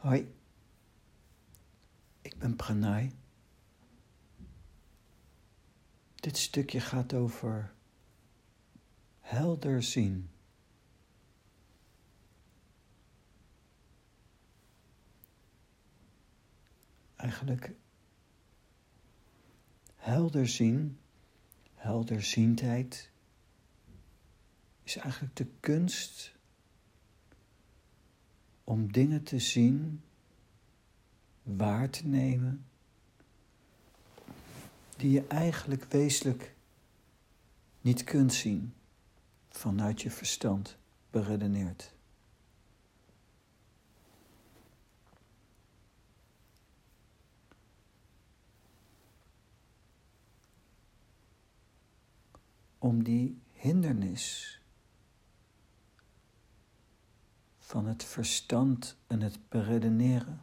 Hoi, ik ben Pranay. Dit stukje gaat over helder zien. Eigenlijk helder zien, helderziendheid, is eigenlijk de kunst om dingen te zien, waar te nemen, die je eigenlijk wezenlijk niet kunt zien vanuit je verstand beredeneerd. Om die hindernis van het verstand en het beredeneren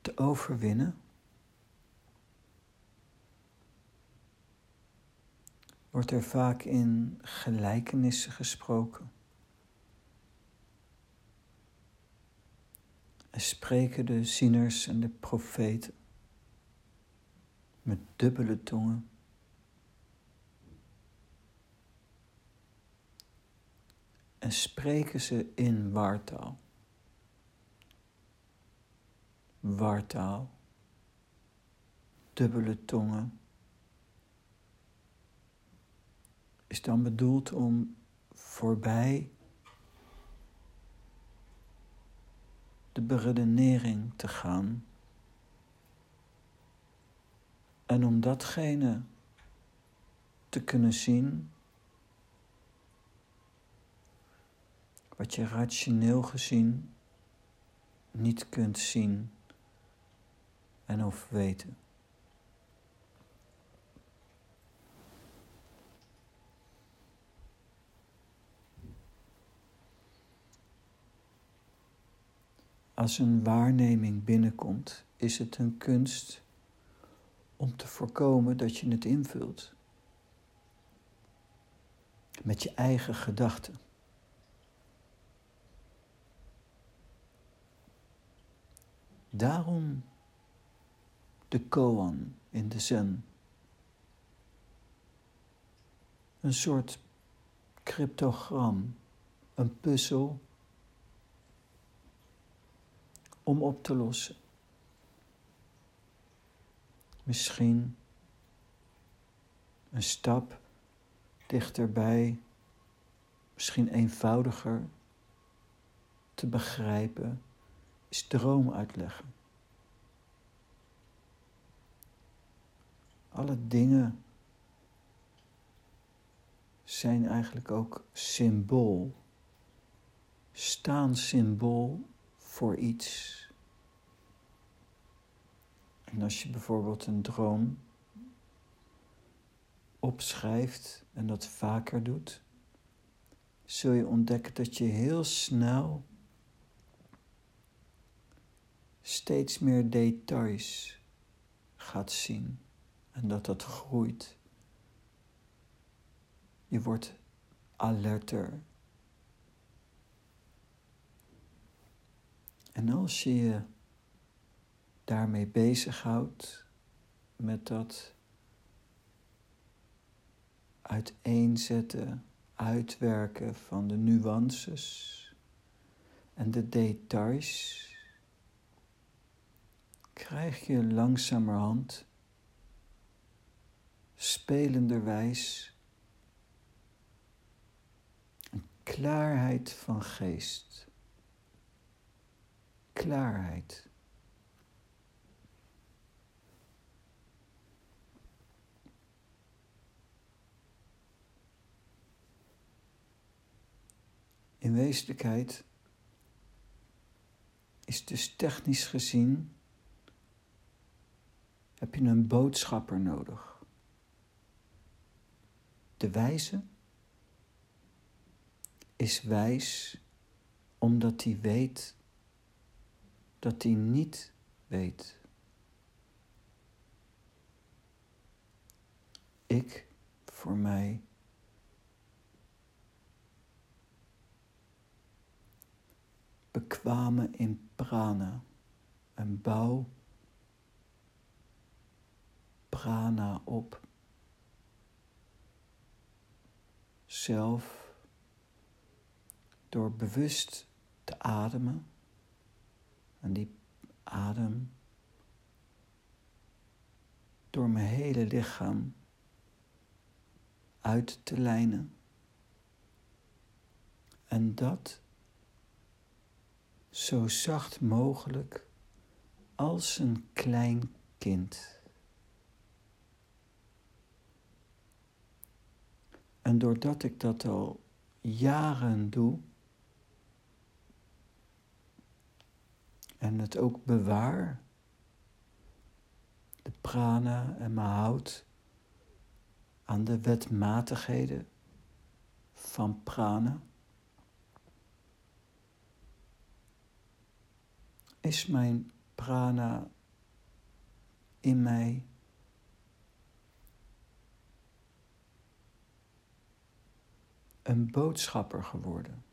te overwinnen, wordt er vaak in gelijkenissen gesproken. En spreken de zieners en de profeten met dubbele tongen. En spreken ze in wartaal. Wartaal, dubbele tongen, is dan bedoeld om voorbij de beredenering te gaan. En om datgene te kunnen zien wat je rationeel gezien niet kunt zien en of weten. Als een waarneming binnenkomt, is het een kunst om te voorkomen dat je het invult met je eigen gedachten. Daarom de koan in de zen. Een soort cryptogram, een puzzel om op te lossen. Misschien een stap dichterbij, misschien eenvoudiger te begrijpen is droom uitleggen. Alle dingen zijn eigenlijk ook symbool, staan symbool voor iets. En als je bijvoorbeeld een droom opschrijft en dat vaker doet, zul je ontdekken dat je heel snel steeds meer details gaat zien en dat dat groeit. Je wordt alerter. En als je je daarmee bezighoudt, met dat uiteenzetten, uitwerken van de nuances en de details, krijg je langzamerhand, spelenderwijs, een klaarheid van geest. Klaarheid. In wezenlijkheid is dus technisch gezien heb je een boodschapper nodig. De wijze is wijs omdat hij weet dat hij niet weet. Ik voor mij. bekwamen in prana en bouw prana op. Zelf door bewust te ademen en die adem door mijn hele lichaam uit te lijnen. En dat zo zacht mogelijk als een klein kind. En doordat ik dat al jaren doe en het ook bewaar, de prana en me houd aan de wetmatigheden van prana, is mijn prana in mij een boodschapper geworden.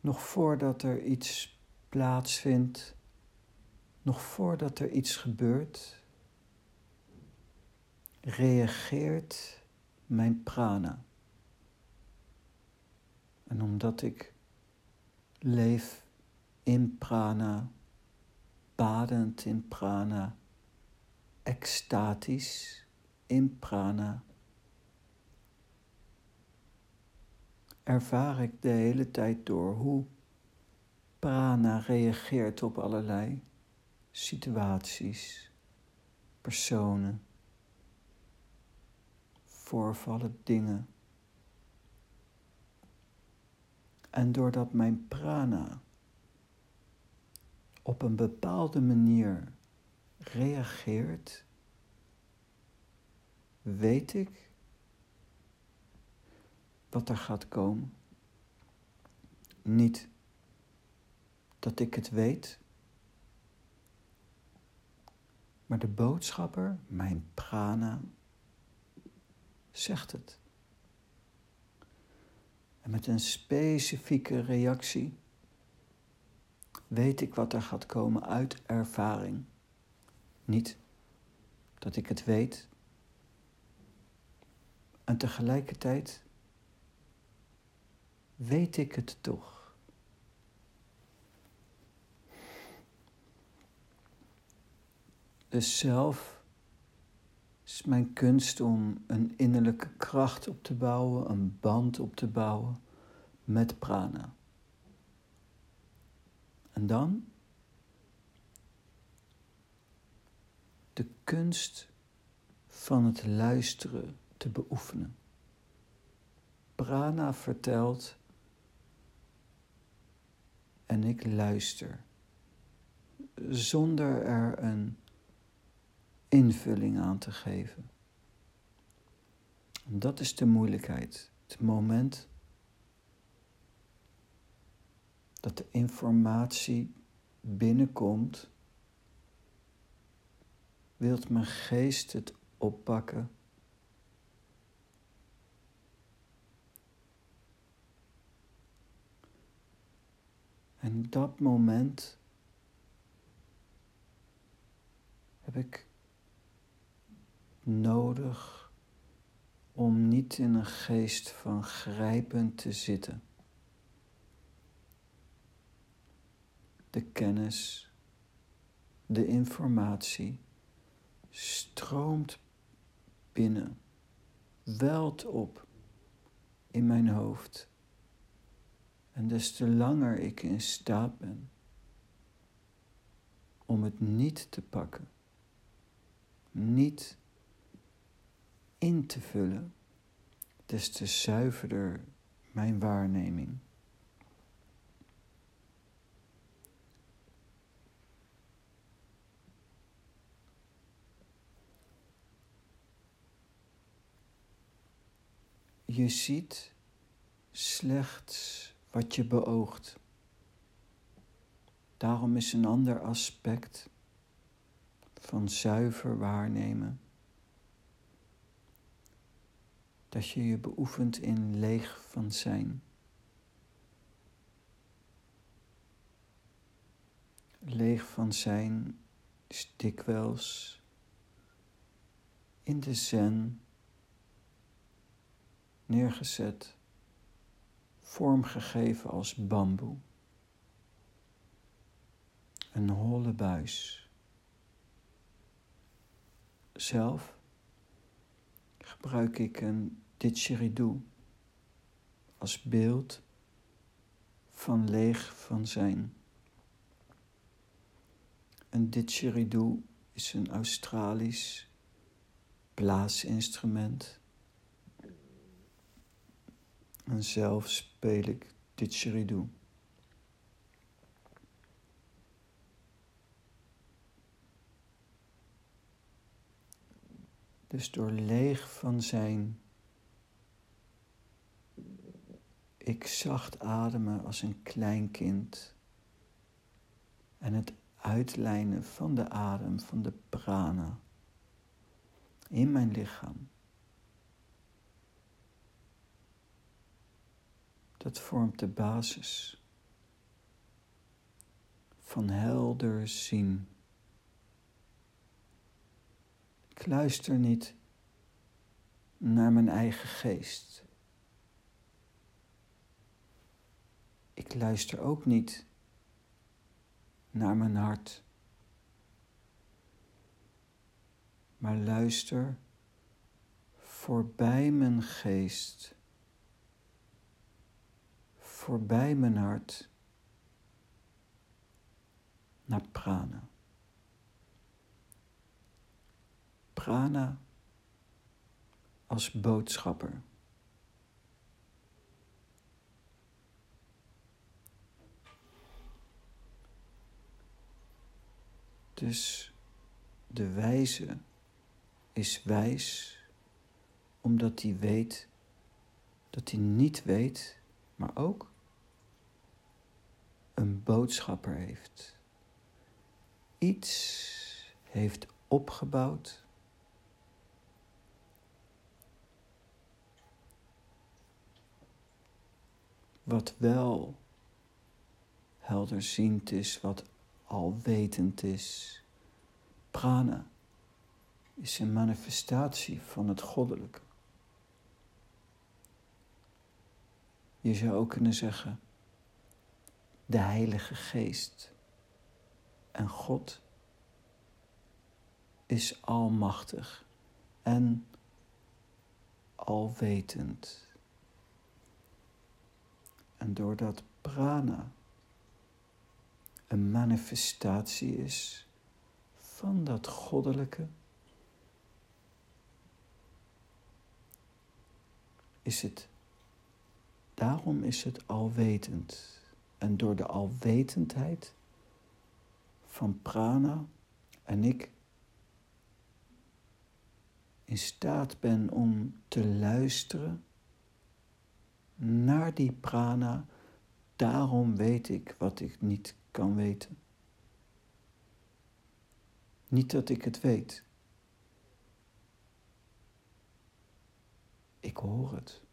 Nog voordat er iets plaatsvindt, nog voordat er iets gebeurt, reageert mijn prana. En omdat ik leef in prana, badend in prana, extatisch in prana, ervaar ik de hele tijd door hoe prana reageert op allerlei situaties, personen, voorvallen, dingen. En doordat mijn prana op een bepaalde manier reageert, weet ik wat er gaat komen. Niet dat ik het weet, maar de boodschapper, mijn prana, zegt het. En met een specifieke reactie weet ik wat er gaat komen uit ervaring. Niet dat ik het weet. En tegelijkertijd weet ik het toch. Dus zelf is mijn kunst om een innerlijke kracht op te bouwen, een band op te bouwen met prana. En dan de kunst van het luisteren te beoefenen. Prana vertelt en ik luister zonder er een invulling aan te geven. En dat is de moeilijkheid. Het moment dat de informatie binnenkomt, wilt mijn geest het oppakken. En dat moment heb ik nodig om niet in een geest van grijpen te zitten. De kennis, de informatie stroomt binnen, welt op in mijn hoofd. En des te langer ik in staat ben om het niet te pakken, niet in te vullen, des te zuiverder mijn waarneming. Je ziet slechts wat je beoogt. Daarom is een ander aspect van zuiver waarnemen dat je je beoefent in leeg van zijn. Leeg van zijn is dikwijls in de zen neergezet, vormgegeven als bamboe. Een holle buis. Zelf gebruik ik een didgeridoo als beeld van leeg van zijn. Een didgeridoo is een Australisch blaasinstrument. En zelf speel ik didgeridoo. Dus door leeg van zijn, ik zacht ademen als een klein kind en het uitlijnen van de adem, van de prana in mijn lichaam. Dat vormt de basis van helder zien. Ik luister niet naar mijn eigen geest. Ik luister ook niet naar mijn hart. Maar luister voorbij mijn geest, voorbij mijn hart naar prana. Prana als boodschapper. Dus de wijze is wijs omdat hij weet dat hij niet weet, maar ook een boodschapper heeft. Iets heeft opgebouwd wat wel helderziend is, wat alwetend is. Prana is een manifestatie van het goddelijke. Je zou ook kunnen zeggen, de Heilige Geest. En God is almachtig en alwetend. En doordat prana een manifestatie is van dat goddelijke, is het, daarom is het alwetend. En door de alwetendheid van prana en ik in staat ben om te luisteren naar die prana, daarom weet ik wat ik niet kan weten. Niet dat ik het weet. Ik hoor het.